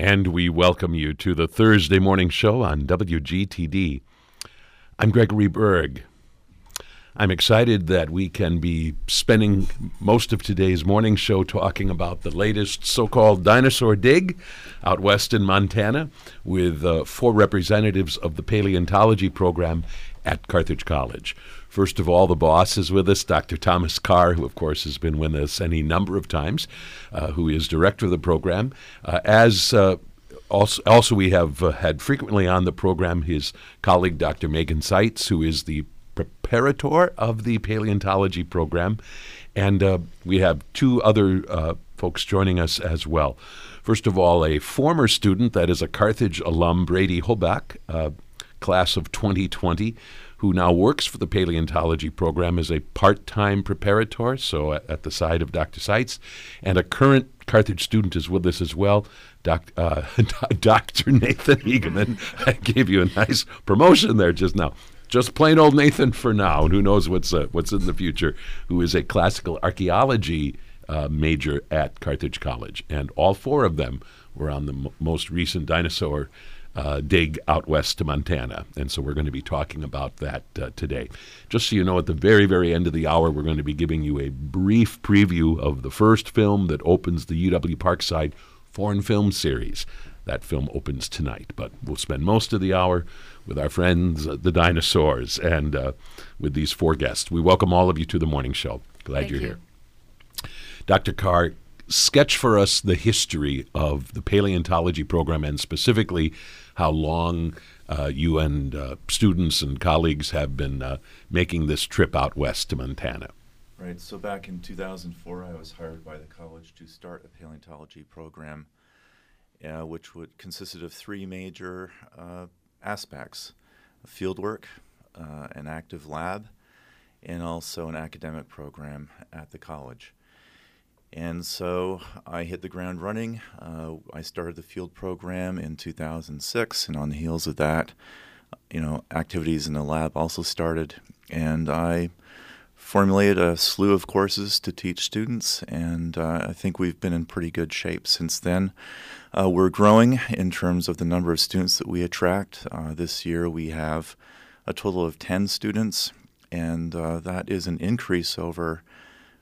And we welcome you to the Thursday morning show on WGTD. I'm Gregory Berg. I'm excited that we can be spending most of today's morning show talking about the latest so called dinosaur dig out west in Montana with uh, four representatives of the paleontology program at Carthage College. First of all, the boss is with us, Dr. Thomas Carr, who, of course, has been with us any number of times, uh, who is director of the program. Uh, as uh, also, also, we have uh, had frequently on the program his colleague, Dr. Megan Seitz, who is the preparator of the paleontology program. And uh, we have two other uh, folks joining us as well. First of all, a former student, that is a Carthage alum, Brady Holbach, class of 2020 who now works for the paleontology program as a part time preparator, so at, at, the side of Dr. Seitz. And a current Carthage student is with us as well, doc, uh, Dr. Nathan Egeman. I gave you a nice promotion there just now. Just plain old Nathan for now, and who knows what's uh, what's in the future. Who is a classical archaeology uh, major at Carthage College, and all four of them were on the m- most recent dinosaur uh, dig out west to Montana. And so we're going to be talking about that uh, today. Just so you know, at the very, very end of the hour, we're going to be giving you a brief preview of the first film that opens the UW Parkside Foreign Film Series. That film opens tonight, but we'll spend most of the hour with our friends, uh, the dinosaurs, and uh, with these four guests. We welcome all of you to the morning show. Glad Thank you're you. here. Dr. Carr, sketch for us the history of the paleontology program and specifically how long uh, you and uh, students and colleagues have been uh, making this trip out west to Montana. Right. So back in 2004, I was hired by the college to start a paleontology program, uh, which would consisted of three major uh, aspects: fieldwork, uh, an active lab, and also an academic program at the college. And so I hit the ground running. Uh, I started the field program in 2006, and on the heels of that, you know, activities in the lab also started. And I formulated a slew of courses to teach students, and uh, I think we've been in pretty good shape since then. Uh, we're growing in terms of the number of students that we attract. Uh, this year we have a total of 10 students, and uh, that is an increase over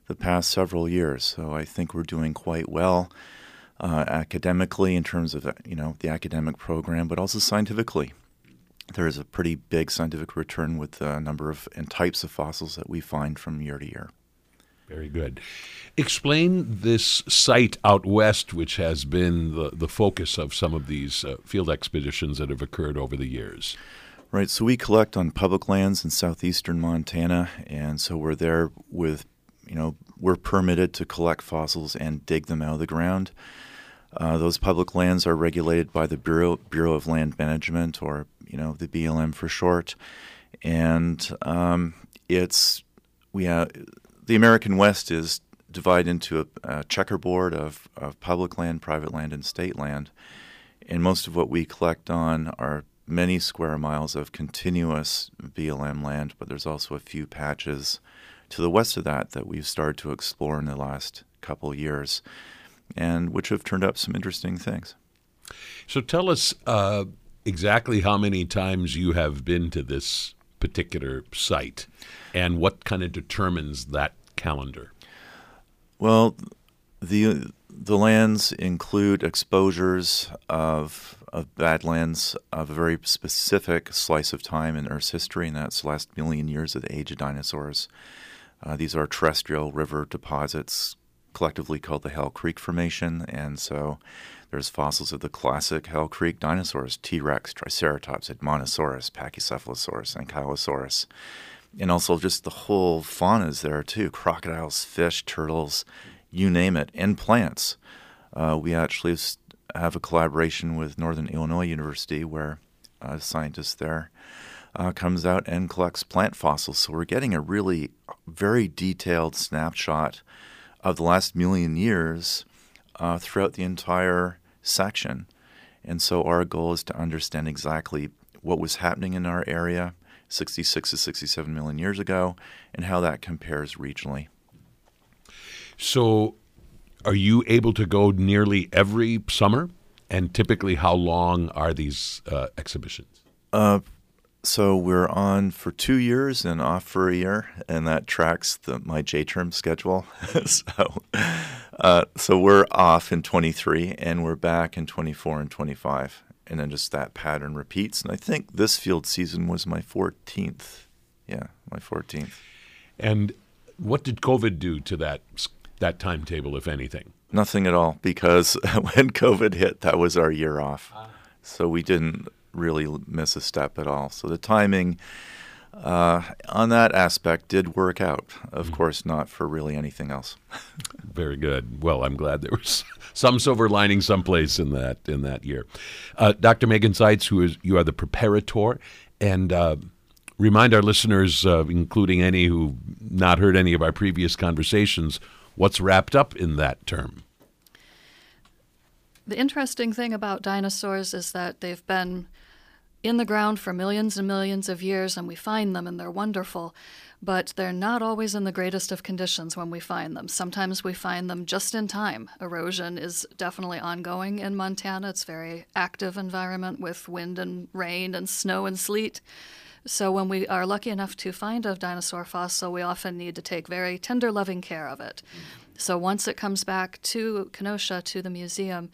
the past several years. So I think we're doing quite well uh, academically in terms of you know the academic program, but also scientifically. There is a pretty big scientific return with the number of and types of fossils that we find from year to year. Very good. Explain this site out west, which has been the, the focus of some of these uh, field expeditions that have occurred over the years. Right, so we collect on public lands in southeastern Montana, and so we're there with you know, we're permitted to collect fossils and dig them out of the ground. Uh, those public lands are regulated by the Bureau Bureau of Land Management, or you know, the BLM for short. And um, it's we have the American West is divided into a, a checkerboard of, of public land, private land, and state land. And most of what we collect on are many square miles of continuous BLM land, but there's also a few patches to the west of that that we've started to explore in the last couple years, and which have turned up some interesting things. So tell us uh, exactly how many times you have been to this particular site, and what kind of determines that calendar. Well, the the lands include exposures of of badlands of a very specific slice of time in Earth's history, and that's the last million years of the age of dinosaurs. Uh, these are terrestrial river deposits, collectively called the Hell Creek Formation, and so there's fossils of the classic Hell Creek dinosaurs: T. rex, Triceratops, Edmontosaurus, Pachycephalosaurus, Ankylosaurus, and also just the whole fauna is there too: crocodiles, fish, turtles, you name it, and plants. Uh, we actually have a collaboration with Northern Illinois University, where uh, scientists there uh, comes out and collects plant fossils. So we're getting a really very detailed snapshot of the last million years uh, throughout the entire section. And so our goal is to understand exactly what was happening in our area 66 to 67 million years ago and how that compares regionally. So, are you able to go nearly every summer And typically, how long are these uh, exhibitions? Uh, so we're on for two years and off for a year, and that tracks the, my J term schedule. so, uh, so we're off in 23, and we're back in 24 and 25, and then just that pattern repeats. And I think this field season was my 14th. Yeah, my 14th. And what did COVID do to that that timetable, if anything? Nothing at all, because when COVID hit, that was our year off. Ah. So we didn't really miss a step at all. So the timing uh, on that aspect did work out. Of mm course, not for really anything else. Very good. Well, I'm glad there was some silver lining someplace in that in that year. Uh, Dr. Megan Seitz, who is you are the preparator, and uh, remind our listeners, uh, including any who not heard any of our previous conversations, what's wrapped up in that term. The interesting thing about dinosaurs is that they've been in the ground for millions and millions of years, and we find them and they're wonderful. But they're not always in the greatest of conditions when we find them. Sometimes we find them just in time. Erosion is definitely ongoing in Montana. It's a very active environment with wind and rain and snow and sleet. So when we are lucky enough to find a dinosaur fossil, we often need to take very tender, loving care of it. So once it comes back to Kenosha, to the museum,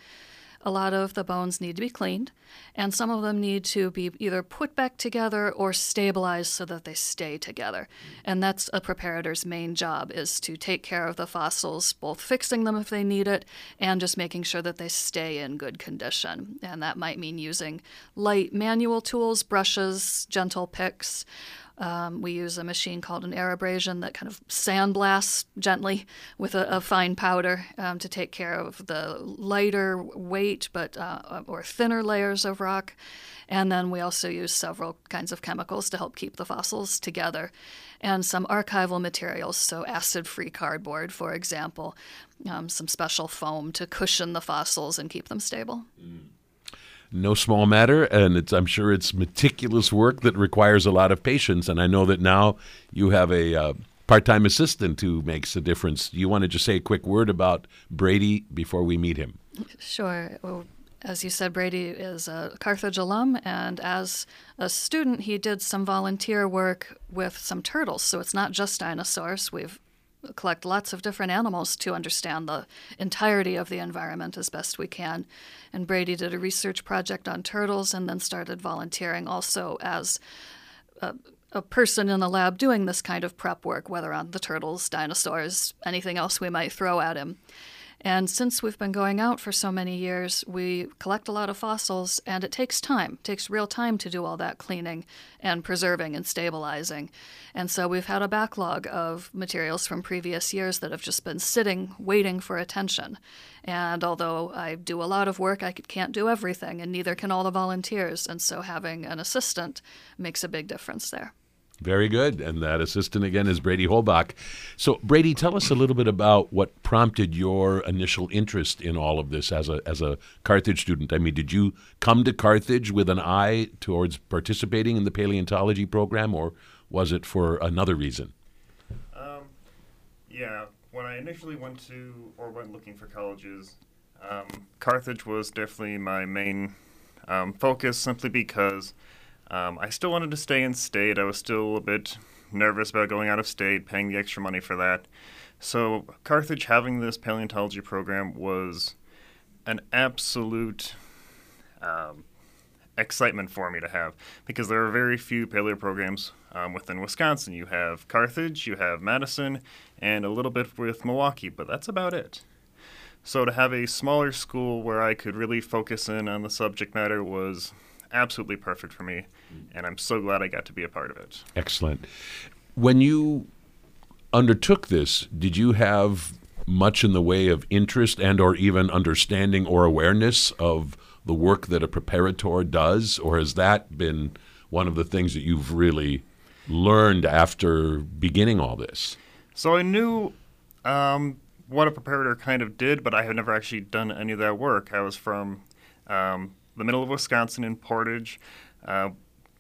a lot of the bones need to be cleaned, and some of them need to be either put back together or stabilized so that they stay together. And that's a preparator's main job is to take care of the fossils, both fixing them if they need it and just making sure that they stay in good condition. And that might mean using light manual tools, brushes, gentle picks. Um, we use a machine called an air abrasion that kind of sandblasts gently with a, a fine powder um, to take care of the lighter weight but uh, or thinner layers of rock. And then we also use several kinds of chemicals to help keep the fossils together, and some archival materials, so acid-free cardboard, for example, um, some special foam to cushion the fossils and keep them stable. Mm no small matter, and I'm sure it's meticulous work that requires a lot of patience. And I know that now you have a uh, part-time assistant who makes a difference. Do you want to just say a quick word about Brady before we meet him? Sure. Well, as you said, Brady is a Carthage alum, and as a student, he did some volunteer work with some turtles. So it's not just dinosaurs. We've collect lots of different animals to understand the entirety of the environment as best we can. And Brady did a research project on turtles and then started volunteering also as a, a person in the lab doing this kind of prep work, whether on the turtles, dinosaurs, anything else we might throw at him. And since we've been going out for so many years, we collect a lot of fossils, and it takes time. It takes real time to do all that cleaning and preserving and stabilizing. And so we've had a backlog of materials from previous years that have just been sitting, waiting for attention. And although I do a lot of work, I can't do everything, and neither can all the volunteers. And so having an assistant makes a big difference there. Very good. And that assistant again is Brady Holbach. So, Brady, tell us a little bit about what prompted your initial interest in all of this as a, as a Carthage student. I mean, did you come to Carthage with an eye towards participating in the paleontology program, or was it for another reason? Um, yeah, when I initially went to or went looking for colleges, um, Carthage was definitely my main um, focus simply because um, I still wanted to stay in state. I was still a bit nervous about going out of state, paying the extra money for that. So, Carthage having this paleontology program was an absolute um, excitement for me to have because there are very few paleo programs um, within Wisconsin. You have Carthage, you have Madison, and a little bit with Milwaukee, but that's about it. So, to have a smaller school where I could really focus in on the subject matter was absolutely perfect for me, and I'm so glad I got to be a part of it. Excellent. When you undertook this, did you have much in the way of interest and or even understanding or awareness of the work that a preparator does or has that been one of the things that you've really learned after beginning all this so i knew um, what a preparator kind of did but i had never actually done any of that work i was from um, the middle of Wisconsin in Portage, uh,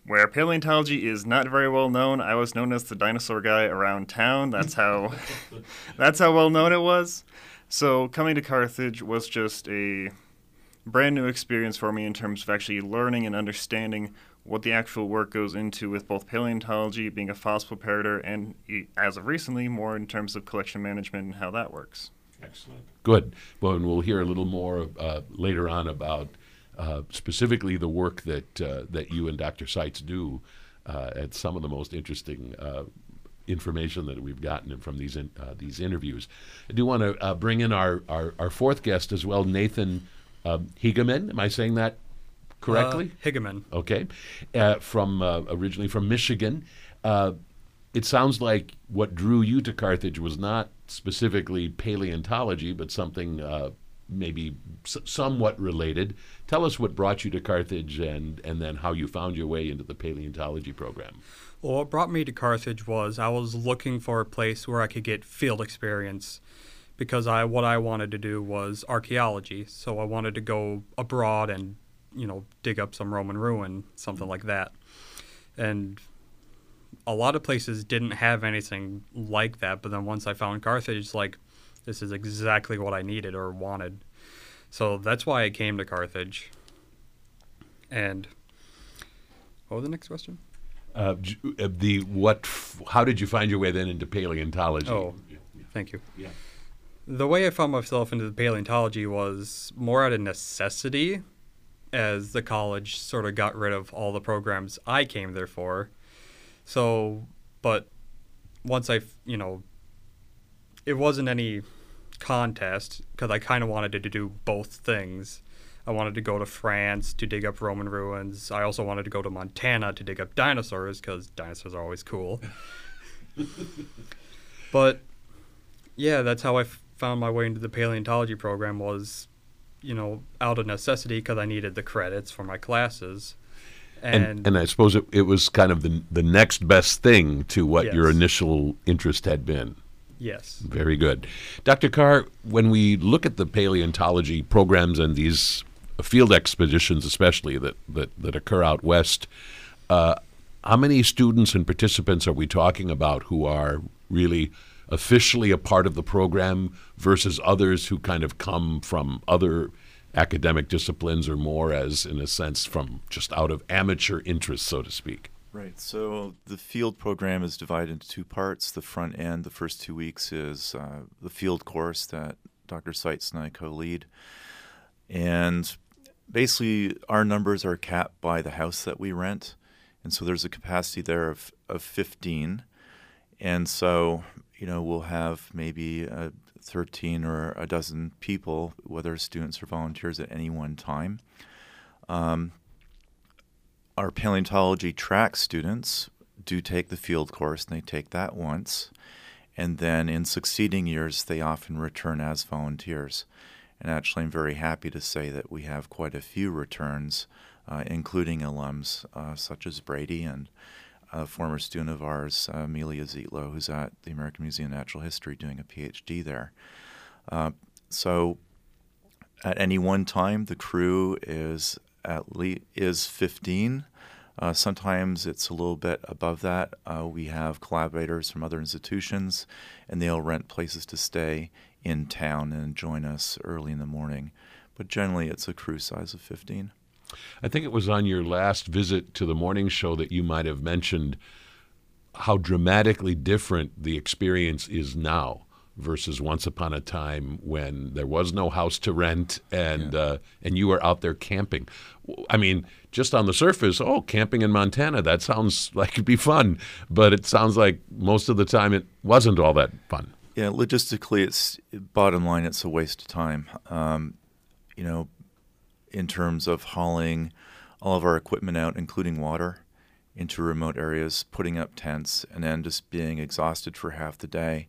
where paleontology is not very well known. I was known as the dinosaur guy around town. That's how that's how well known it was. So coming to Carthage was just a brand new experience for me in terms of actually learning and understanding what the actual work goes into with both paleontology, being a fossil preparator, and as of recently, more in terms of collection management and how that works. Excellent. Good. Well, and we'll hear a little more uh, later on about uh, specifically the work that uh, that you and Dr. Seitz do uh, at some of the most interesting uh, information that we've gotten from these in, uh, these interviews. I do want to bring in our, our, our, fourth guest as well, Nathan um, Higeman. Am I saying that correctly? Uh, Higeman. Okay, uh, from uh, originally from Michigan. Uh, it sounds like what drew you to Carthage was not specifically paleontology, but something uh, maybe somewhat related. Tell us what brought you to Carthage, and and then how you found your way into the paleontology program. Well, what brought me to Carthage was I was looking for a place where I could get field experience because I what I wanted to do was archaeology. So I wanted to go abroad and you know, dig up some Roman ruin, something like that. And a lot of places didn't have anything like that, but then once I found Carthage, it's like, this is exactly what I needed or wanted. So that's why I came to Carthage. And what was the next question? Uh, uh the what? How did you find your way then into paleontology? Oh, thank you. Yeah. The way I found myself into the paleontology was more out of necessity as the college sort of got rid of all the programs I came there for. So, but once I, you know, it wasn't any contest because I kind of wanted to do both things. I wanted to go to France to dig up Roman ruins. I also wanted to go to Montana to dig up dinosaurs because dinosaurs are always cool. but yeah, that's how I f- found my way into the paleontology program was you know, out of necessity because I needed the credits for my classes. And, and, and I suppose it, it was kind of the, the next best thing to what yes. your initial interest had been. Yes. Very good. Dr. Carr, when we look at the paleontology programs and these field expeditions, especially that, that, that occur out west, uh, how many students and participants are we talking about who are really officially a part of the program versus others who kind of come from other academic disciplines or more as, in a sense, from just out of amateur interest, so to speak? Right. So the field program is divided into two parts. The front end, the first two weeks, is uh, the field course that Dr. Seitz and I co lead. And basically, our numbers are capped by the house that we rent. And so there's a capacity there of, of 15. And so you know, we'll have maybe uh, 13 or a dozen people, whether students or volunteers, at any one time. Um, our paleontology track students do take the field course, and they take that once. And then in succeeding years, they often return as volunteers. And actually, I'm very happy to say that we have quite a few returns, uh, including alums uh, such as Brady and a former student of ours, uh, Amelia Zietlow, who's at the American Museum of Natural History doing a PhD there. Uh, so at any one time, the crew is at least is 15. Uh, sometimes it's a little bit above that. Uh, we have collaborators from other institutions, and they'll rent places to stay in town and join us early in the morning. But generally, it's a crew size of 15. I think it was on your last visit to the morning show that you might have mentioned how dramatically different the experience is now versus once upon a time when there was no house to rent and yeah. uh, and you were out there camping. I mean, just on the surface, oh, camping in Montana, that sounds like it'd be fun, but it sounds like most of the time it wasn't all that fun. Yeah, logistically, it's bottom line, it's a waste of time. Um, you know, in terms of hauling all of our equipment out, including water, into remote areas, putting up tents, and then just being exhausted for half the day.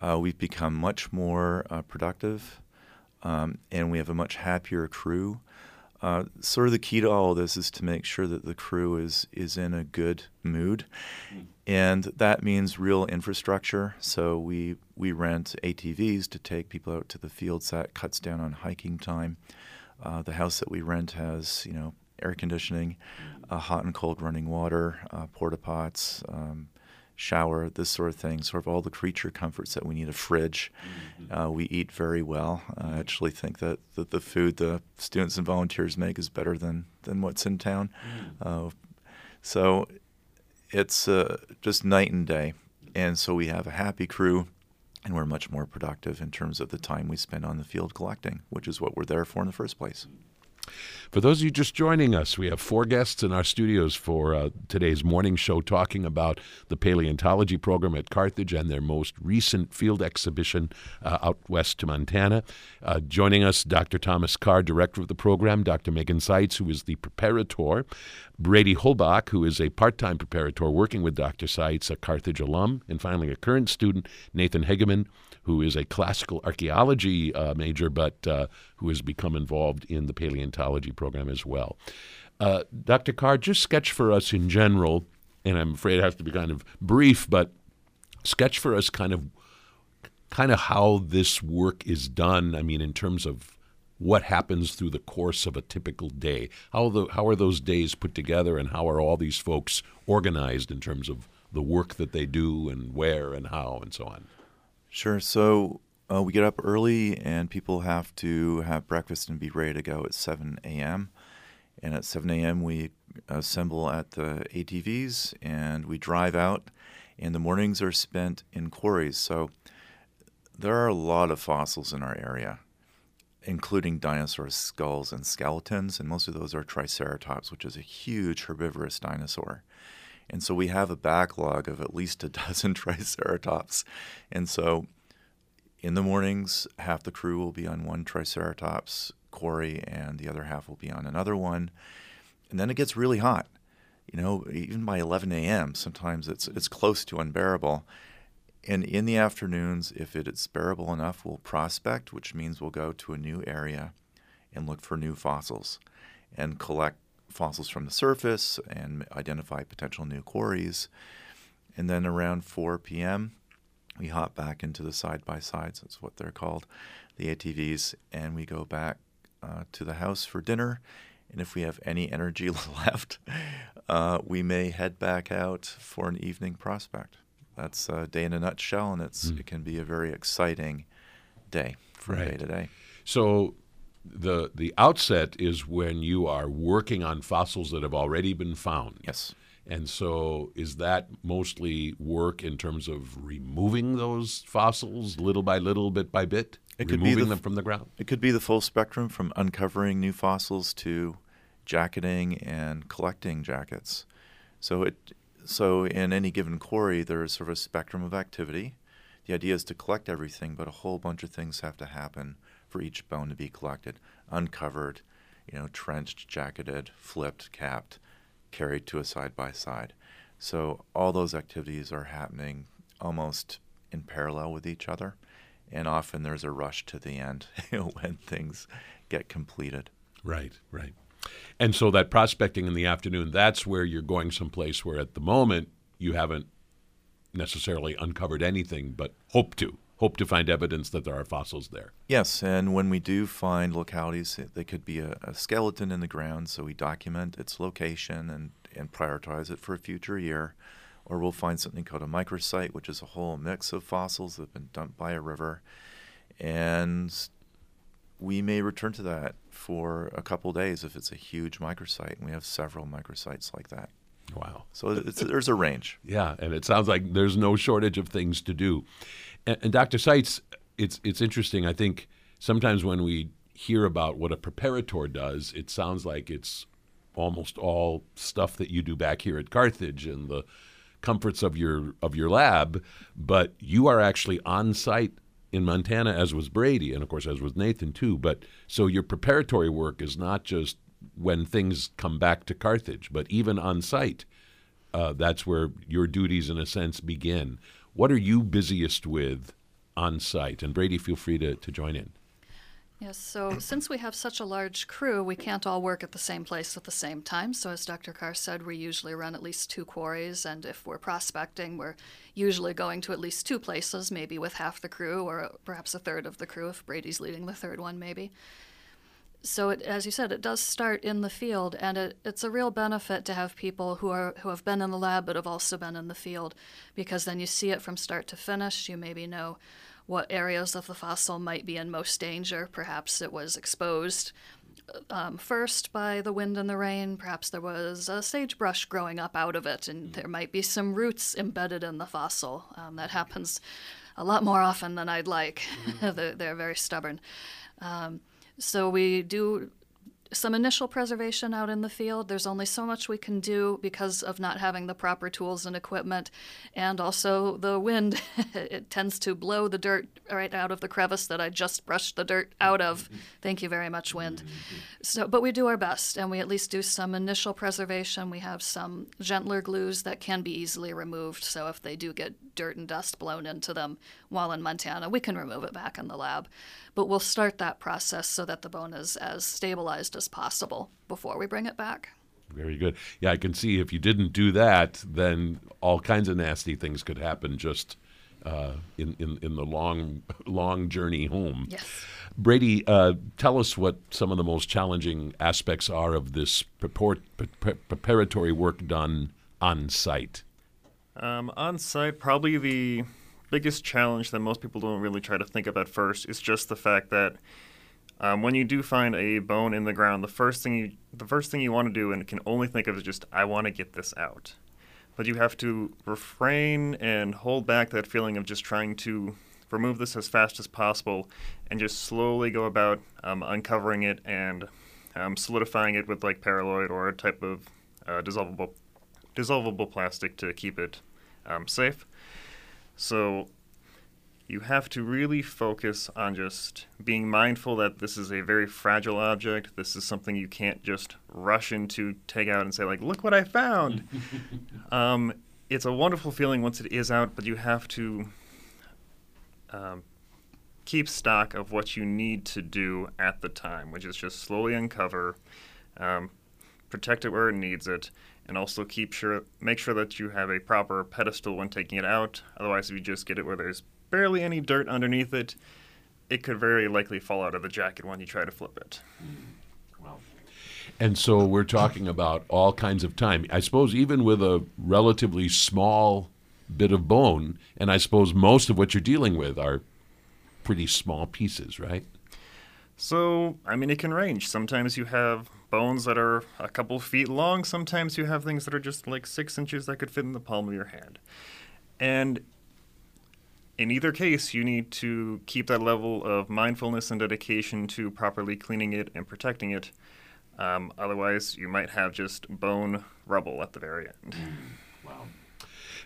Uh, we've become much more uh, productive, um, and we have a much happier crew. Uh, sort of the key to all of this is to make sure that the crew is is in a good mood, and that means real infrastructure. So we we rent ATVs to take people out to the fields. That cuts down on hiking time. Uh, the house that we rent has, you know, air conditioning, uh, hot and cold running water, uh, porta pots, um, shower, this sort of thing, sort of all the creature comforts that we need. A fridge. Mm-hmm. Uh, we eat very well. I actually think that, that the food the students and volunteers make is better than, than what's in town. Mm. Uh, so it's uh, just night and day. And so we have a happy crew and we're much more productive in terms of the time we spend on the field collecting, which is what we're there for in the first place. For those of you just joining us, we have four guests in our studios for uh, today's morning show talking about the paleontology program at Carthage and their most recent field exhibition uh, out west to Montana. Uh, joining us, Dr. Thomas Carr, director of the program, Dr. Megan Seitz, who is the preparator, Brady Holbach, who is a part time preparator working with Dr. Seitz, a Carthage alum, and finally a current student, Nathan Hegeman who is a classical archaeology uh, major, but uh, who has become involved in the paleontology program as well. Uh, Dr. Carr, just sketch for us in general, and I'm afraid it has to be kind of brief, but sketch for us kind of kind of how this work is done. I mean, in terms of what happens through the course of a typical day. How the how are those days put together, and how are all these folks organized in terms of the work that they do, and where, and how, and so on. Sure. So uh, we get up early, and people have to have breakfast and be ready to go at 7 a.m. And at 7 a.m., we assemble at the ATVs and we drive out. And the mornings are spent in quarries. So there are a lot of fossils in our area, including dinosaur skulls and skeletons. And most of those are Triceratops, which is a huge herbivorous dinosaur. And so we have a backlog of at least a dozen Triceratops. And so in the mornings, half the crew will be on one Triceratops quarry and the other half will be on another one. And then it gets really hot. You know, even by 11 a.m., sometimes it's, it's close to unbearable. And in the afternoons, if it is bearable enough, we'll prospect, which means we'll go to a new area and look for new fossils and collect fossils from the surface and identify potential new quarries. And then around 4 p.m., we hop back into the side by sides, that's what they're called, the ATVs, and we go back uh, to the house for dinner. And if we have any energy left, uh, we may head back out for an evening prospect. That's a day in a nutshell, and it's mm. it can be a very exciting day from right. day to day. So the the outset is when you are working on fossils that have already been found. Yes. And so, is that mostly work in terms of removing those fossils little by little, bit by bit, it removing the, them from the ground? It could be the full spectrum from uncovering new fossils to jacketing and collecting jackets. So it so in any given quarry, there is sort of a spectrum of activity. The idea is to collect everything, but a whole bunch of things have to happen for each bone to be collected, uncovered, you know, trenched, jacketed, flipped, capped, carried to a side by side. So all those activities are happening almost in parallel with each other, and often there's a rush to the end when things get completed. Right, right. And so that prospecting in the afternoon, that's where you're going someplace where at the moment you haven't necessarily uncovered anything, but hope to hope to find evidence that there are fossils there. Yes, and when we do find localities, they could be a, a, skeleton in the ground, so we document its location and, and prioritize it for a future year. Or we'll find something called a microsite, which is a whole mix of fossils that have been dumped by a river. And we may return to that for a couple days if it's a huge microsite, and we have several microsites like that. Wow. So there's a range. Yeah, and it sounds like there's no shortage of things to do. And, and Dr. Seitz, it's it's interesting. I think sometimes when we hear about what a preparator does, it sounds like it's almost all stuff that you do back here at Carthage and the comforts of your of your lab, but you are actually on site in Montana as was Brady and of course as was Nathan too, but so your preparatory work is not just when things come back to Carthage, but even on site. Uh, that's where your duties, in a sense, begin. What are you busiest with on site? And Brady, feel free to, to join in. Yes, so since we have such a large crew, we can't all work at the same place at the same time. So, as Dr. Carr said, we usually run at least two quarries, and if we're prospecting, we're usually going to at least two places, maybe with half the crew or perhaps a third of the crew if Brady's leading the third one, maybe. So it, as you said, it does start in the field, and it, it's a real benefit to have people who are who have been in the lab but have also been in the field, because then you see it from start to finish. You maybe know what areas of the fossil might be in most danger. Perhaps it was exposed um, first by the wind and the rain. Perhaps there was a sagebrush growing up out of it, and there might be some roots embedded in the fossil. Um, that happens a lot more often than I'd like. Mm-hmm. they're, they're, very stubborn. Um, so we do some initial preservation out in the field. There's only so much we can do because of not having the proper tools and equipment, and also the wind. it tends to blow the dirt right out of the crevice that I just brushed the dirt out of. Thank you very much, wind. So, but we do our best, and we at least do some initial preservation. We have some gentler glues that can be easily removed. So if they do get dirt and dust blown into them while in Montana, we can remove it back in the lab but we'll start that process so that the bone is as stabilized as possible before we bring it back. Very good. Yeah, I can see if you didn't do that, then all kinds of nasty things could happen just uh, in, in, in the long long journey home. Yes. Brady, uh, tell us what some of the most challenging aspects are of this purport, pre- preparatory work done on site. Um, on site, probably the biggest challenge that most people don't really try to think of at first is just the fact that um, when you do find a bone in the ground, the first thing you the first thing you want to do and can only think of is just I want to get this out. But you have to refrain and hold back that feeling of just trying to remove this as fast as possible and just slowly go about um, uncovering it and um, solidifying it with like paraloid or a type of uh, dissolvable dissolvable plastic to keep it um, safe. So you have to really focus on just being mindful that this is a very fragile object. This is something you can't just rush into, take out, and say, like, look what I found. um, it's a wonderful feeling once it is out, but you have to um, keep stock of what you need to do at the time, which is just slowly uncover, um, protect it where it needs it, and also keep sure make sure that you have a proper pedestal when taking it out. Otherwise, if you just get it where there's barely any dirt underneath it, it could very likely fall out of the jacket when you try to flip it. Wow. And so we're talking about all kinds of time. I suppose even with a relatively small bit of bone, and I suppose most of what you're dealing with are pretty small pieces, right? So, I mean, it can range. Sometimes you have bones that are a couple feet long. Sometimes you have things that are just like six inches that could fit in the palm of your hand. And in either case, you need to keep that level of mindfulness and dedication to properly cleaning it and protecting it. Um, otherwise, you might have just bone rubble at the very end. Mm, wow.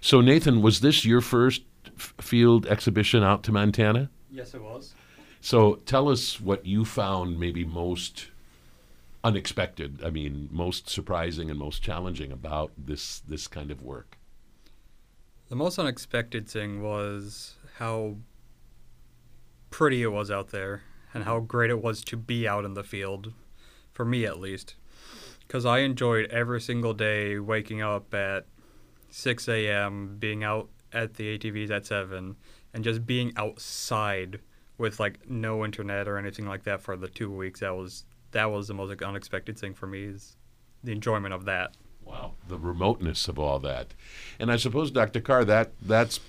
So, Nathan, was this your first f- field exhibition out to Montana? Yes, it was. So, tell us what you found maybe most unexpected. I mean, most surprising and most challenging about this this kind of work? The most unexpected thing was how pretty it was out there and how great it was to be out in the field, for me at least. Because I enjoyed every single day waking up at 6 a.m., being out at the ATVs at 7, and just being outside with like no internet or anything like that for the two weeks. That was that was the most unexpected thing for me is the enjoyment of that. Wow, the remoteness of all that, and I suppose, Dr. Carr, that that's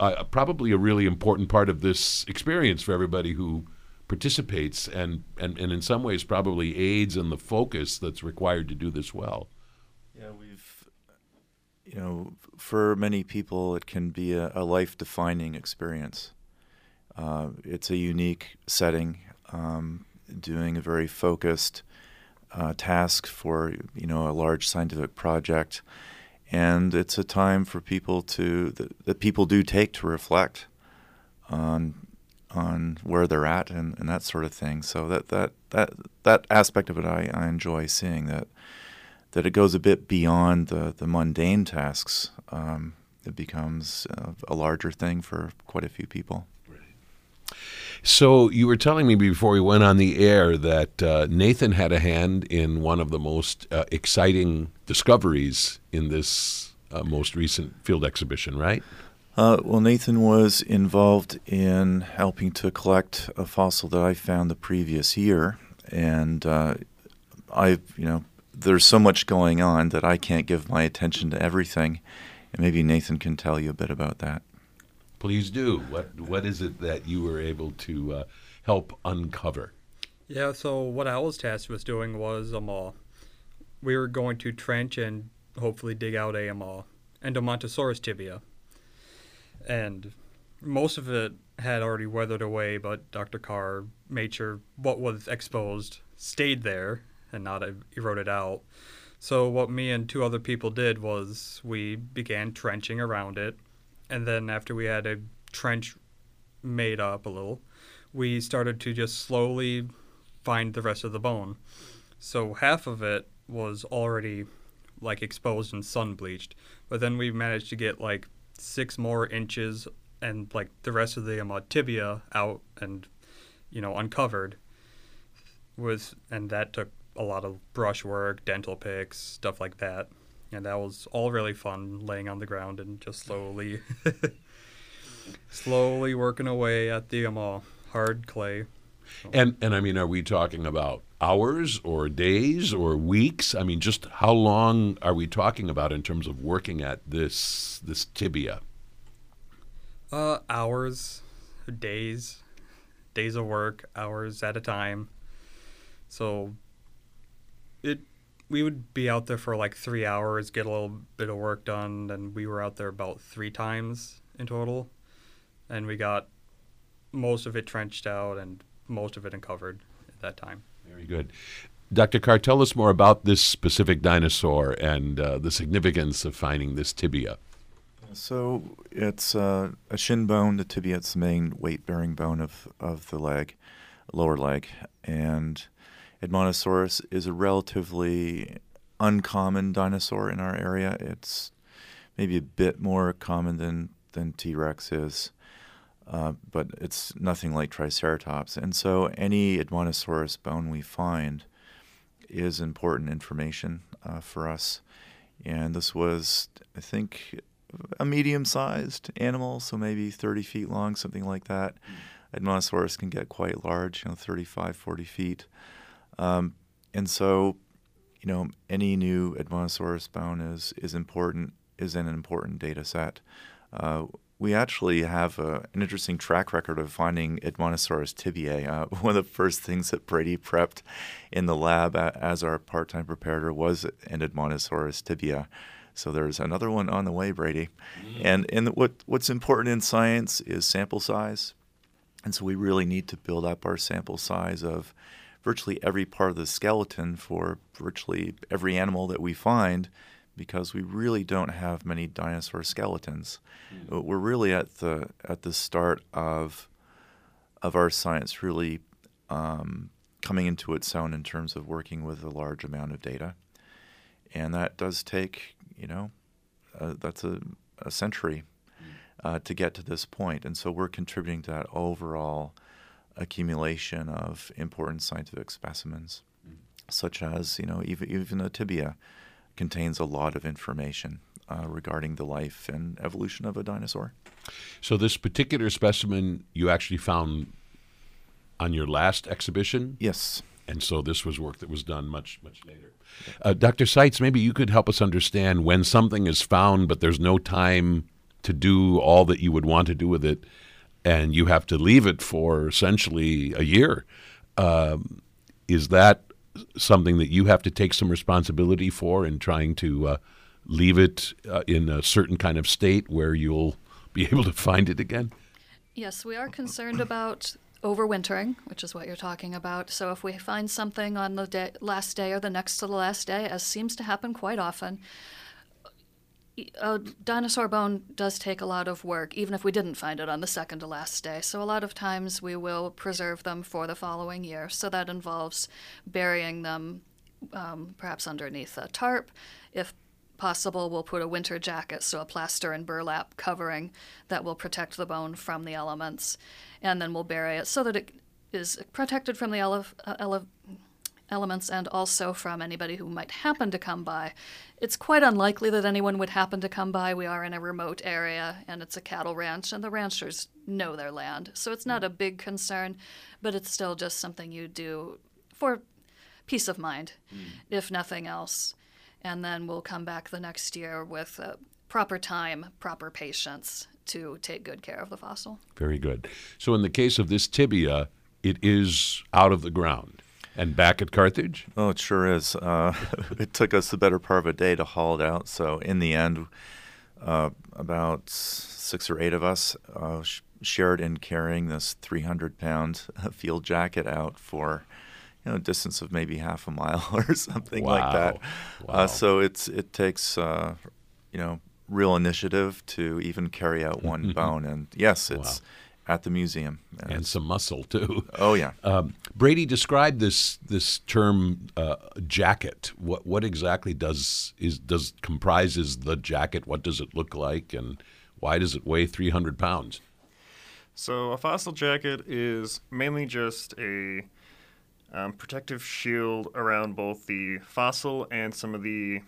uh, probably a really important part of this experience for everybody who participates, and, and and in some ways probably aids in the focus that's required to do this well. Yeah, we've, you know, for many people, it can be a, a life-defining experience. Uh, it's a unique setting. Um, doing a very focused uh, task for you know a large scientific project, and it's a time for people to that, that people do take to reflect on on where they're at and, and that sort of thing. So that that that that aspect of it, I, I enjoy seeing that that it goes a bit beyond the the mundane tasks. Um, it becomes a, a larger thing for quite a few people. So you were telling me before we went on the air that uh, Nathan had a hand in one of the most uh, exciting discoveries in this uh, most recent field exhibition, right? Uh, well, Nathan was involved in helping to collect a fossil that I found the previous year, and uh, I, you know, there's so much going on that I can't give my attention to everything, and maybe Nathan can tell you a bit about that. Please do. What What is it that you were able to uh, help uncover? Yeah, so what I was tasked with doing was um, uh, we were going to trench and hopefully dig out a um, uh, Edmontosaurus tibia. And most of it had already weathered away, but Dr. Carr made sure what was exposed stayed there and not eroded out. So what me and two other people did was we began trenching around it, and then after we had a trench made up a little, we started to just slowly find the rest of the bone. So half of it was already like exposed and sun bleached, but then we managed to get like six more inches and like the rest of the um, tibia out and you know uncovered was and that took a lot of brush work, dental picks, stuff like that. And that was all really fun laying on the ground and just slowly slowly working away at the um, hard clay. And and I mean, are we talking about hours or days or weeks? I mean, just how long are we talking about in terms of working at this this tibia? Uh, hours, days, days of work, hours at a time. So it we would be out there for like three hours, get a little bit of work done, and we were out there about three times in total, and we got most of it trenched out and most of it uncovered at that time. Very good. Dr. Carr, tell us more about this specific dinosaur and uh, the significance of finding this tibia. So it's uh, a shin bone. The tibia is the main weight-bearing bone of, of the leg, lower leg, and Edmontosaurus is a relatively uncommon dinosaur in our area. It's maybe a bit more common than than T Rex is, uh, but it's nothing like Triceratops. And so any Edmontosaurus bone we find is important information uh, for us. And this was, I think, a medium-sized animal, so maybe 30 feet long, something like that. Edmontosaurus can get quite large, you know, 35, 40 feet. Um, and so, you know, any new Edmontosaurus bone is is important, is an important data set. Uh, we actually have a, an interesting track record of finding Edmontosaurus tibiae. Uh, one of the first things that Brady prepped in the lab as our part-time preparator was an Edmontosaurus tibia. So there's another one on the way, Brady. Mm. And and what what's important in science is sample size, and so we really need to build up our sample size of virtually every part of the skeleton for virtually every animal that we find because we really don't have many dinosaur skeletons. Mm. We're really at the at the start of of our science really um, coming into its own in terms of working with a large amount of data, and that does take you know uh, that's a, a century mm. uh, to get to this point, and so we're contributing to that overall accumulation of important scientific specimens, mm-hmm. such as you know even even a tibia contains a lot of information uh, regarding the life and evolution of a dinosaur. So this particular specimen you actually found on your last exhibition. Yes. And so this was work that was done much, much later. Uh, Dr. Seitz, maybe you could help us understand when something is found, but there's no time to do all that you would want to do with it and you have to leave it for essentially a year. Um, is that something that you have to take some responsibility for in trying to uh, leave it uh, in a certain kind of state where you'll be able to find it again? Yes, we are concerned about overwintering, which is what you're talking about. So if we find something on the day, last day or the next to the last day, as seems to happen quite often, a dinosaur bone does take a lot of work, even if we didn't find it on the second to last day. So, a lot of times we will preserve them for the following year. So, that involves burying them um, perhaps underneath a tarp. If possible, we'll put a winter jacket, so a plaster and burlap covering that will protect the bone from the elements. And then we'll bury it so that it is protected from the ele- uh, ele- elements and also from anybody who might happen to come by. It's quite unlikely that anyone would happen to come by. We are in a remote area and it's a cattle ranch, and the ranchers know their land. So it's not a big concern, but it's still just something you do for peace of mind, if nothing else. And then we'll come back the next year with uh, proper time, proper patience to take good care of the fossil. Very good. So, in the case of this tibia, it is out of the ground and back at Carthage? Oh, it sure is. Uh, it took us the better part of a day to haul it out. So, in the end, uh, about six or eight of us uh, sh- shared in carrying this 300 pound field jacket out for you know, a distance of maybe half a mile or something wow. like that. Wow. Uh, so it's it takes uh, you know real initiative to even carry out one bone, and yes, it's Wow. At the museum. and it's- some muscle too. oh yeah, Um, Brady described this this term uh, jacket. What what exactly does is does comprises the jacket? What does it look like, and why does it weigh three hundred pounds? So a fossil jacket is mainly just a um, protective shield around both the fossil and some of the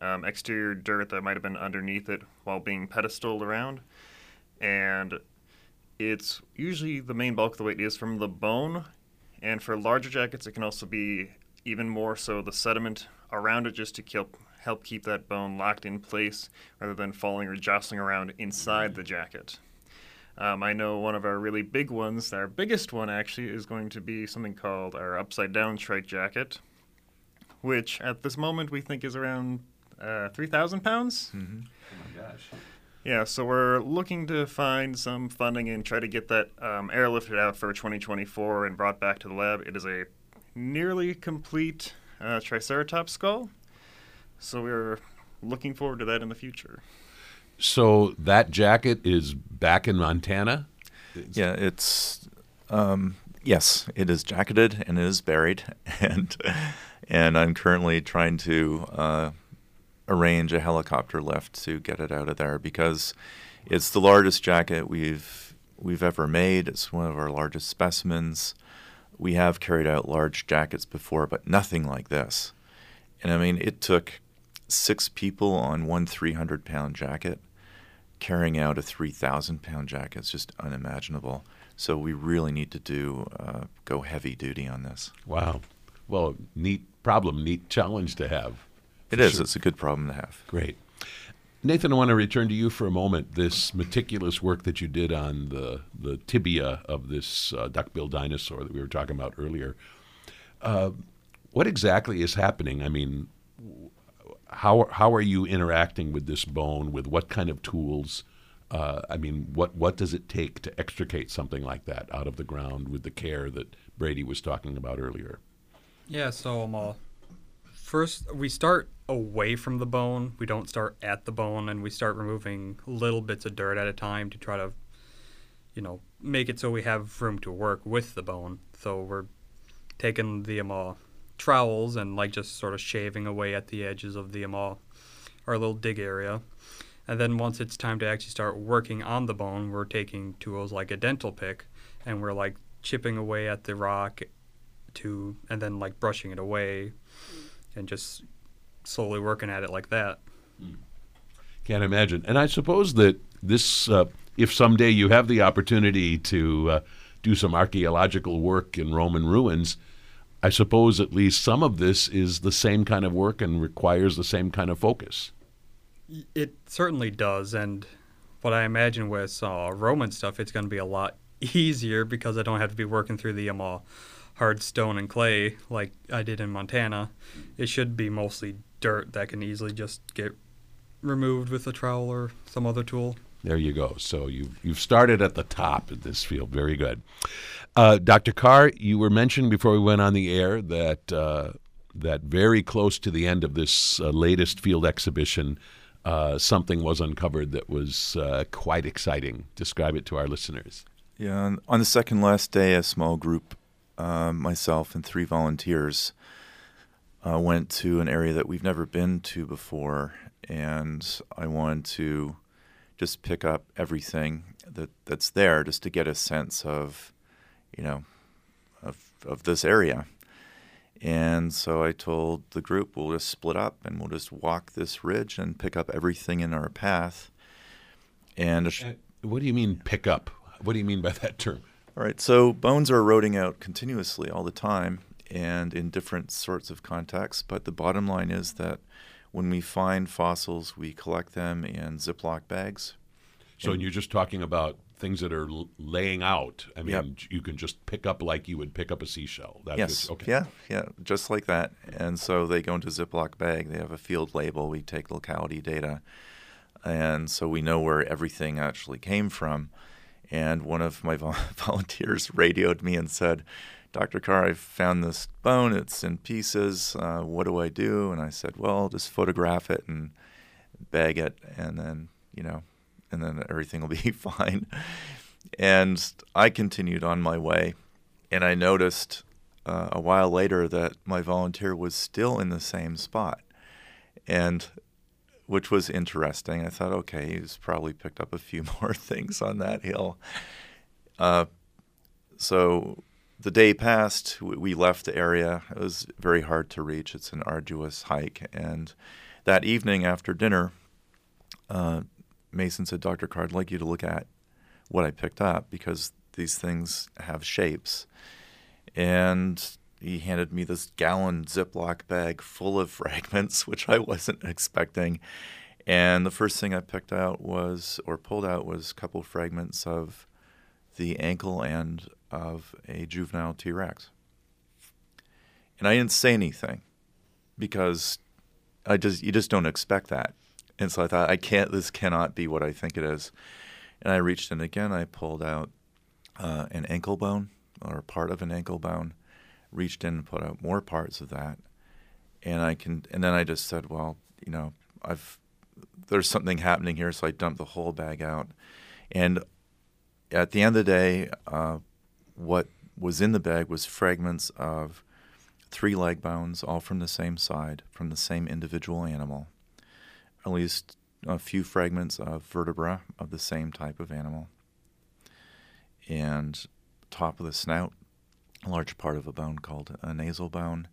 um, exterior dirt that might have been underneath it while being pedestaled around. And it's usually the main bulk of the weight is from the bone. And for larger jackets, it can also be even more so the sediment around it just to help, help keep that bone locked in place rather than falling or jostling around inside the jacket. Um, I know one of our really big ones, our biggest one actually, is going to be something called our upside down trike jacket, which at this moment we think is around uh, 3,000 pounds. Oh my gosh! Yeah, so we're looking to find some funding and try to get that um, airlifted out for 2024 and brought back to the lab. It is a nearly complete uh, Triceratops skull, so we're looking forward to that in the future. So that jacket is back in Montana. yeah. It's um, yes, it is jacketed and it is buried, and and I'm currently trying to uh, arrange a helicopter lift to get it out of there because it's the largest jacket we've we've ever made. It's one of our largest specimens. We have carried out large jackets before, but nothing like this. And I mean, it took six people on one 300 pound jacket. Carrying out a 3,000 pound jacket is just unimaginable. So we really need to do uh, go heavy duty on this. Wow. Well, neat problem, neat challenge to have. It For is. sure. It's a good problem to have. Great. Nathan, I want to return to you for a moment. This meticulous work that you did on the, the tibia of this uh, duck-billed dinosaur that we were talking about earlier. Uh, what exactly is happening? I mean, how how are you interacting with this bone? With what kind of tools? Uh, I mean, what what does it take to extricate something like that out of the ground with the care that Brady was talking about earlier? Yeah, so um, uh, first we start away from the bone. We don't start at the bone, and we start removing little bits of dirt at a time to try to, you know, make it so we have room to work with the bone. So we're taking the um, trowels and like just sort of shaving away at the edges of the um, our little dig area. And then once it's time to actually start working on the bone, we're taking tools like a dental pick, and we're like chipping away at the rock to and then like brushing it away and just slowly working at it like that. Can't imagine. And I suppose that this, uh, if someday you have the opportunity to uh, do some archaeological work in Roman ruins, I suppose at least some of this is the same kind of work and requires the same kind of focus. It certainly does, and what I imagine with uh, Roman stuff, it's going to be a lot easier because I don't have to be working through the um, uh, hard stone and clay like I did in Montana. It should be mostly dirt that can easily just get removed with a trowel or some other tool. There you go. So you've, you've started at the top in this field. Very good. Uh, Dr. Carr, you were mentioned before we went on the air that, uh, that very close to the end of this uh, latest field exhibition, uh, something was uncovered that was uh, quite exciting. Describe it to our listeners. Yeah, on, on the second last day, a small group, uh, myself and three volunteers, uh, went to an area that we've never been to before, and I wanted to just pick up everything that that's there, just to get a sense of, you know, of of this area. And so I told the group, we'll just split up and we'll just walk this ridge and pick up everything in our path. And sh- What do you mean pick up? What do you mean by that term? All right, so bones are eroding out continuously all the time, and in different sorts of contexts. But the bottom line is that when we find fossils, we collect them in Ziploc bags. So and you're just talking about things that are laying out. I mean, Yep. you can just pick up like you would pick up a seashell. That's yes. Okay. Yeah, yeah, just like that. And so they go into Ziploc bag. They have a field label. We take locality data, and so we know where everything actually came from. And one of my volunteers radioed me and said, "Dr. Carr, I found this bone. It's in pieces. Uh, what do I do?" And I said, "Well, just photograph it and bag it, and then you know, and then everything will be fine." And I continued on my way, and I noticed uh, a while later that my volunteer was still in the same spot, and which was interesting. I thought, okay, he's probably picked up a few more things on that hill. Uh, so the day passed. We, left the area. It was very hard to reach. It's an arduous hike, and that evening after dinner, uh, Mason said, "Dr. Carr, I'd like you to look at what I picked up because these things have shapes." And he handed me this gallon Ziploc bag full of fragments, which I wasn't expecting. And the first thing I picked out was, or pulled out, was a couple fragments of the ankle end of a juvenile T Rex. And I didn't say anything because I just you just don't expect that. And so I thought I can't this cannot be what I think it is. And I reached in again, I pulled out uh, an ankle bone or part of an ankle bone, reached in and put out more parts of that. And I can and then I just said, well, you know, I've there's something happening here, so I dumped the whole bag out. And at the end of the day, uh, what was in the bag was fragments of three leg bones, all from the same side, from the same individual animal. At least a few fragments of vertebra of the same type of animal. And top of the snout, a large part of a bone called a nasal bone.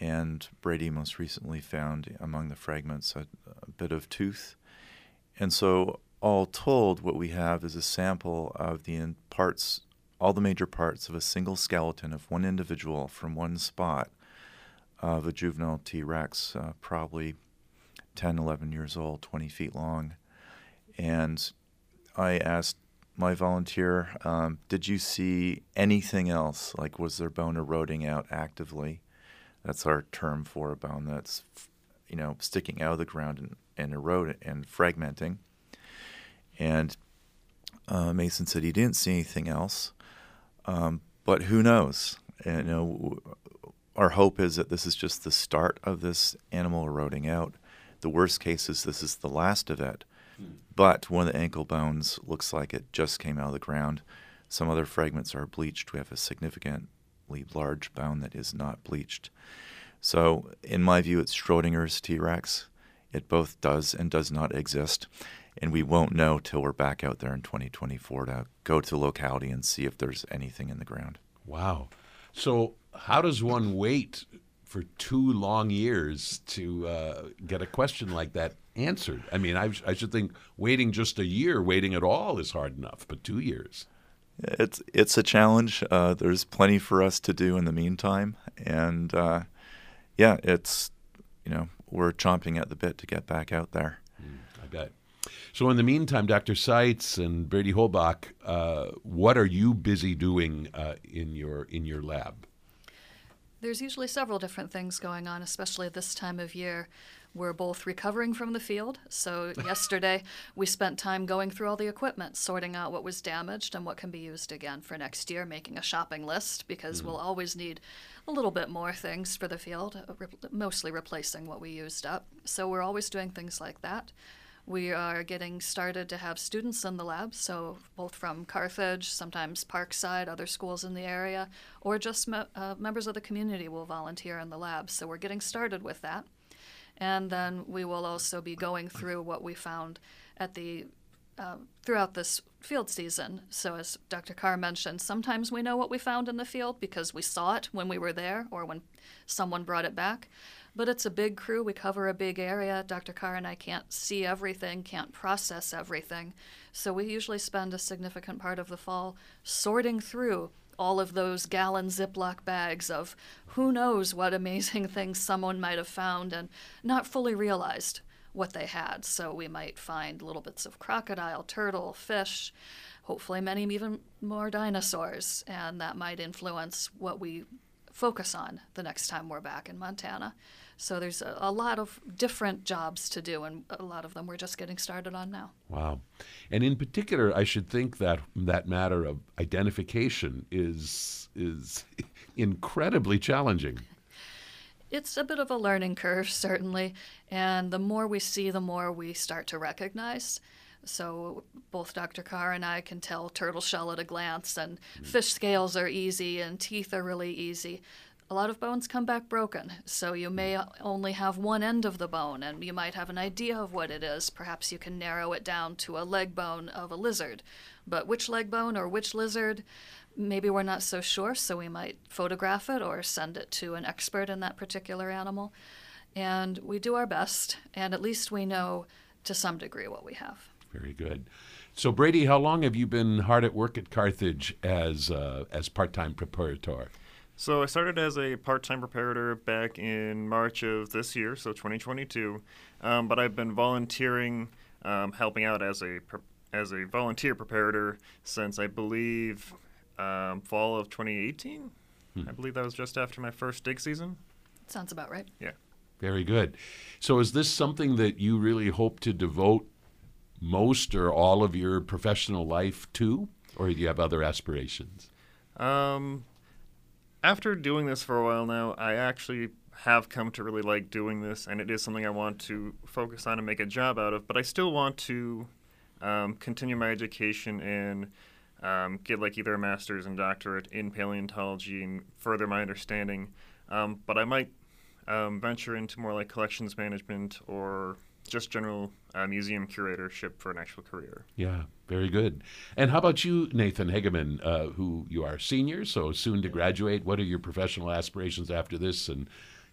And Brady most recently found among the fragments a, a bit of tooth. And so, all told, what we have is a sample of the parts, all the major parts of a single skeleton of one individual from one spot of a juvenile T Rex, uh, probably 10, 11 years old, 20 feet long. And I asked my volunteer, um, Did you see anything else? Like, was their bone eroding out actively? That's our term for a bone that's, you know, sticking out of the ground and, and eroding and fragmenting. And uh, Mason said he didn't see anything else, um, but who knows? And, you know, our hope is that this is just the start of this animal eroding out. The worst case is this is the last of it. But one of the ankle bones looks like it just came out of the ground. Some other fragments are bleached. We have a significantly large bone that is not bleached. So, in my view, it's Schrodinger's T Rex. It both does and does not exist. And we won't know till we're back out there in 2024 to go to the locality and see if there's anything in the ground. Wow. So, how does one wait for two long years to uh, get a question like that answered? I mean, I, I should think waiting just a year, waiting at all, is hard enough, but two years. It's it's a challenge. Uh, there's plenty for us to do in the meantime, and uh, yeah, it's you know we're chomping at the bit to get back out there. I bet. So, in the meantime, Dr. Seitz and Brady Holbach, uh, what are you busy doing uh, in your in your lab? There's usually several different things going on, especially this time of year. We're both recovering from the field. So, yesterday we spent time going through all the equipment, sorting out what was damaged and what can be used again for next year, making a shopping list because we'll always need a little bit more things for the field, uh, re- mostly replacing what we used up. So, we're always doing things like that. We are getting started to have students in the lab, so both from Carthage, sometimes Parkside, other schools in the area, or just me- uh, members of the community will volunteer in the lab. So we're getting started with that. And then we will also be going through what we found at the uh, throughout this field season. So, as Dr. Carr mentioned, sometimes we know what we found in the field because we saw it when we were there or when someone brought it back. But it's a big crew. We cover a big area. Dr. Carr and I can't see everything, can't process everything. So we usually spend a significant part of the fall sorting through all of those gallon Ziploc bags of who knows what amazing things someone might have found and not fully realized what they had. So we might find little bits of crocodile, turtle, fish, hopefully many even more dinosaurs, and that might influence what we focus on the next time we're back in Montana. So there's a, a, lot of different jobs to do, and a lot of them we're just getting started on now. Wow. And in particular, I should think that that matter of identification is is incredibly challenging. It's a bit of a learning curve, certainly, and the more we see, the more we start to recognize. So both Dr. Carr and I can tell turtle shell at a glance, and mm. fish scales are easy, and teeth are really easy a lot of bones come back broken, so you may only have one end of the bone, and you might have an idea of what it is. Perhaps you can narrow it down to a leg bone of a lizard. But which leg bone or which lizard, maybe we're not so sure, so we might photograph it or send it to an expert in that particular animal. And we do our best, and at least we know to some degree what we have. Very good. So, Brady, how long have you been hard at work at Carthage as, uh, as part time preparator? So I started as a part-time preparator back in March of this year, so 2022. Um, but I've been volunteering, um, helping out as a as a volunteer preparator since I believe um, fall of 2018. Hmm. I believe that was just after my first dig season. Sounds about right. Yeah. Very good. So is this something that you really hope to devote most or all of your professional life to, or do you have other aspirations? Um, after doing this for a while now, I actually have come to really like doing this, and it is something I want to focus on and make a job out of. But I still want to um, continue my education and um, get like either a master's and doctorate in paleontology and further my understanding. Um, but I might um, venture into more like collections management or just general uh, museum curatorship for an actual career. Yeah, very good. And how about you, Nathan Hegeman, uh, who you are senior, so soon to graduate? What are your professional aspirations after this? And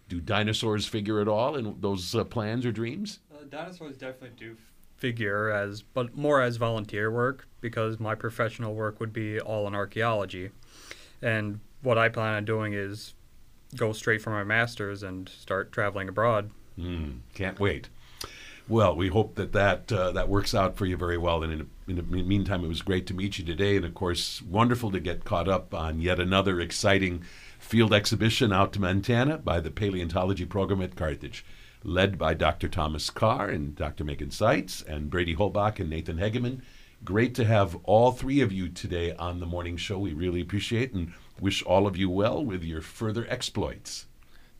do dinosaurs figure at all in those uh, plans or dreams? Uh, dinosaurs definitely do figure as, but more as volunteer work because my professional work would be all in archaeology. And what I plan on doing is go straight for my master's and start traveling abroad. Mm, can't wait. Well, we hope that that uh, that works out for you very well. And in, in, the meantime, it was great to meet you today, and of course, wonderful to get caught up on yet another exciting field exhibition out to Montana by the paleontology program at Carthage, led by Dr. Thomas Carr and Dr. Megan Seitz and Brady Holbach and Nathan Hegeman. Great to have all three of you today on the morning show. We really appreciate and wish all of you well with your further exploits.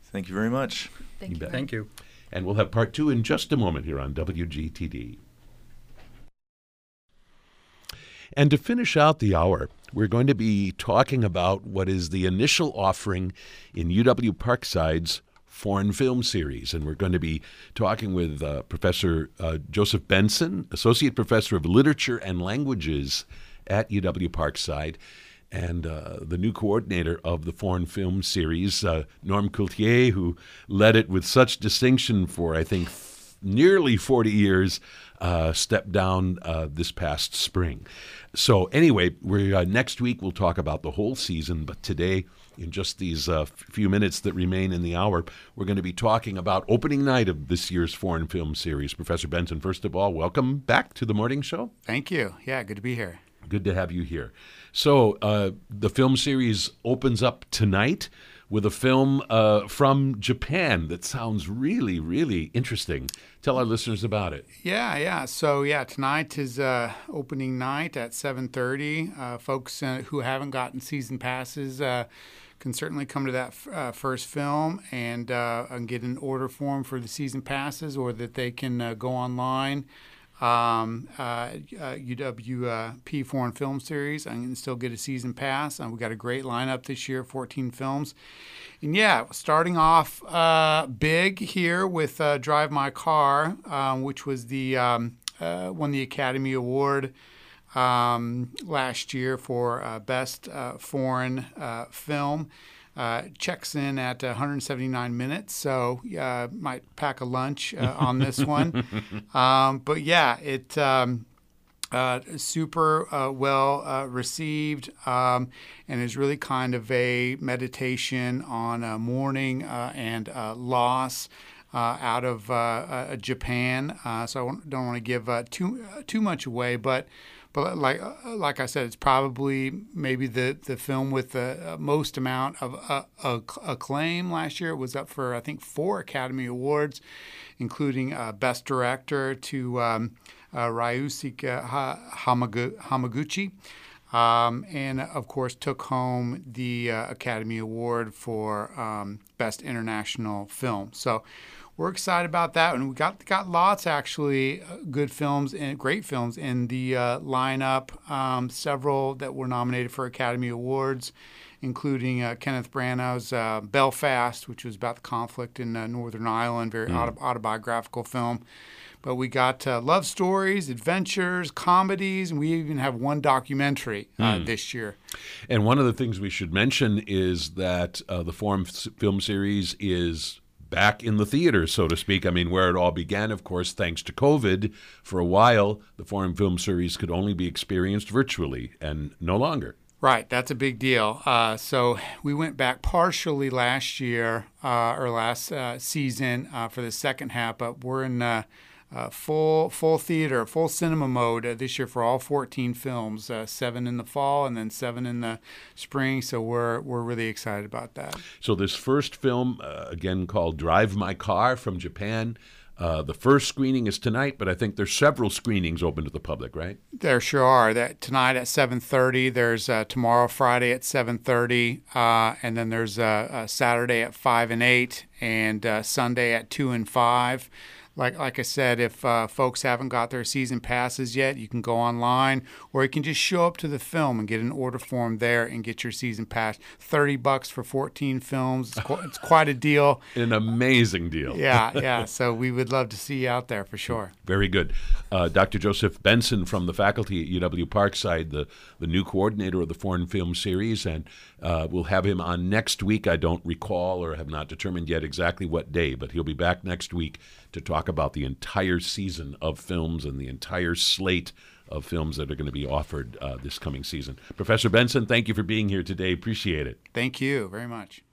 Thank you very much. Thank you. you. Thank you. And we'll have part two in just a moment here on WGTD. And to finish out the hour, we're going to be talking about what is the initial offering in UW Parkside's foreign film series. And we're going to be talking with uh, Professor uh, Joseph Benson, Associate Professor of Literature and Languages at UW Parkside and uh, the new coordinator of the foreign film series, uh, Norm Cloutier, who led it with such distinction for, I think, f- nearly 40 years, uh, stepped down uh, this past spring. So, anyway, we uh, next week we'll talk about the whole season, but today, in just these uh, few minutes that remain in the hour, we're going to be talking about opening night of this year's foreign film series. Professor Benson, first of all, welcome back to the morning show. Thank you. Yeah, good to be here. Good to have you here. So uh, the film series opens up tonight with a film uh, from Japan that sounds really, really interesting. Tell our listeners about it. Yeah, yeah. So yeah, tonight is uh, opening night at 7:30. Uh, folks uh, who haven't gotten season passes uh, can certainly come to that f- uh, first film and, and get an order form for the season passes, or that they can go online um, uh, uh, Foreign Film Series. I can still get a season pass. Uh, we got a great lineup this year, 14 films. And yeah, starting off uh, big here with uh, Drive My Car, um, which was the um, uh, won the Academy Award um, last year for best foreign film. Uh, checks in at 179 minutes, so uh, might pack a lunch uh, on this one. um, but yeah, it um, uh, super uh, well uh, received um, and is really kind of a meditation on uh, mourning uh, and uh, loss. out of Japan, so I don't want to give too too much away, but but like like I said, it's probably maybe the, the film with the most amount of acclaim last year. It was up for I think four Academy Awards, including Best Director to. Um, uh, Ryusuke Hamaguchi. Um, and of course took home the uh, Academy Award for um, Best International Film. So we're excited about that, and we got got lots actually uh, good films and great films in the uh, lineup. Um, several that were nominated for Academy Awards, including uh, Kenneth Branagh's uh, Belfast, which was about the conflict in uh, Northern Ireland, very mm. autobiographical film. But we got uh, love stories, adventures, comedies, and we even have one documentary uh, mm. this year. And one of the things we should mention is that uh, the Foreign Film Series is back in the theater, so to speak. I mean, where it all began, of course, thanks to COVID. For a while, the Foreign Film Series could only be experienced virtually and no longer. Right, that's a big deal. Uh, so we went back partially last year uh, or last uh, season uh, for the second half, but we're in uh, full full theater, full cinema mode uh, this year for all 14 films. Uh, seven in the fall and then seven in the spring. So we're we're really excited about that. So this first film, uh, again called Drive My Car from Japan. Uh, the first screening is tonight, but I think there's several screenings open to the public, right? There sure are. That tonight at 7:30. There's uh, tomorrow Friday at 7:30, and then there's Saturday at five and eight, and Sunday at two and five like like I said, if uh, folks haven't got their season passes yet, you can go online or you can just show up to the film and get an order form there and get your season pass. Thirty bucks for fourteen films. It's, qu- it's quite a deal. An amazing deal. yeah, yeah. So we would love to see you out there for sure. Very good, uh, Dr. Joseph Benson from the faculty at UW Parkside, the the new coordinator of the foreign film series, and uh, we'll have him on next week. I don't recall or have not determined yet exactly what day, but he'll be back next week to talk about the entire season of films and the entire slate of films that are going to be offered uh, this coming season. Professor Benson, thank you for being here today. Appreciate it. Thank you very much.